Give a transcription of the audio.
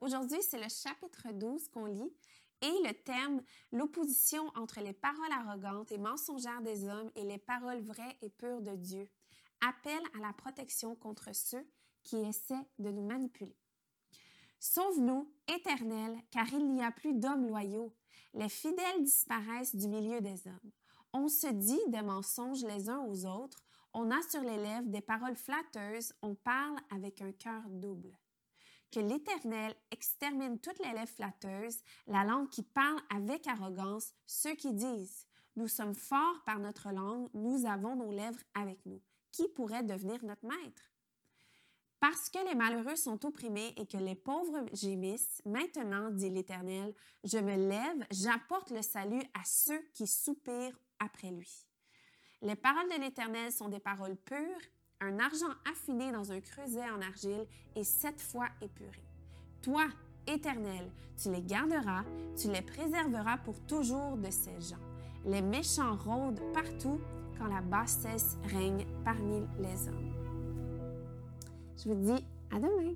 Aujourd'hui, c'est le chapitre 12 qu'on lit et le thème l'opposition entre les paroles arrogantes et mensongères des hommes et les paroles vraies et pures de Dieu. Appel à la protection contre ceux qui essaient de nous manipuler. Sauve-nous, Éternel, car il n'y a plus d'hommes loyaux. Les fidèles disparaissent du milieu des hommes. On se dit des mensonges les uns aux autres, on a sur les lèvres des paroles flatteuses, on parle avec un cœur double. Que l'Éternel extermine toutes les lèvres flatteuses, la langue qui parle avec arrogance, ceux qui disent Nous sommes forts par notre langue, nous avons nos lèvres avec nous. Qui pourrait devenir notre maître? Parce que les malheureux sont opprimés et que les pauvres gémissent, maintenant, dit l'Éternel, je me lève, j'apporte le salut à ceux qui soupirent après lui. Les paroles de l'Éternel sont des paroles pures, un argent affiné dans un creuset en argile et sept fois épuré. Toi, Éternel, tu les garderas, tu les préserveras pour toujours de ces gens. Les méchants rôdent partout quand la bassesse règne parmi les hommes. Je vous dis à demain.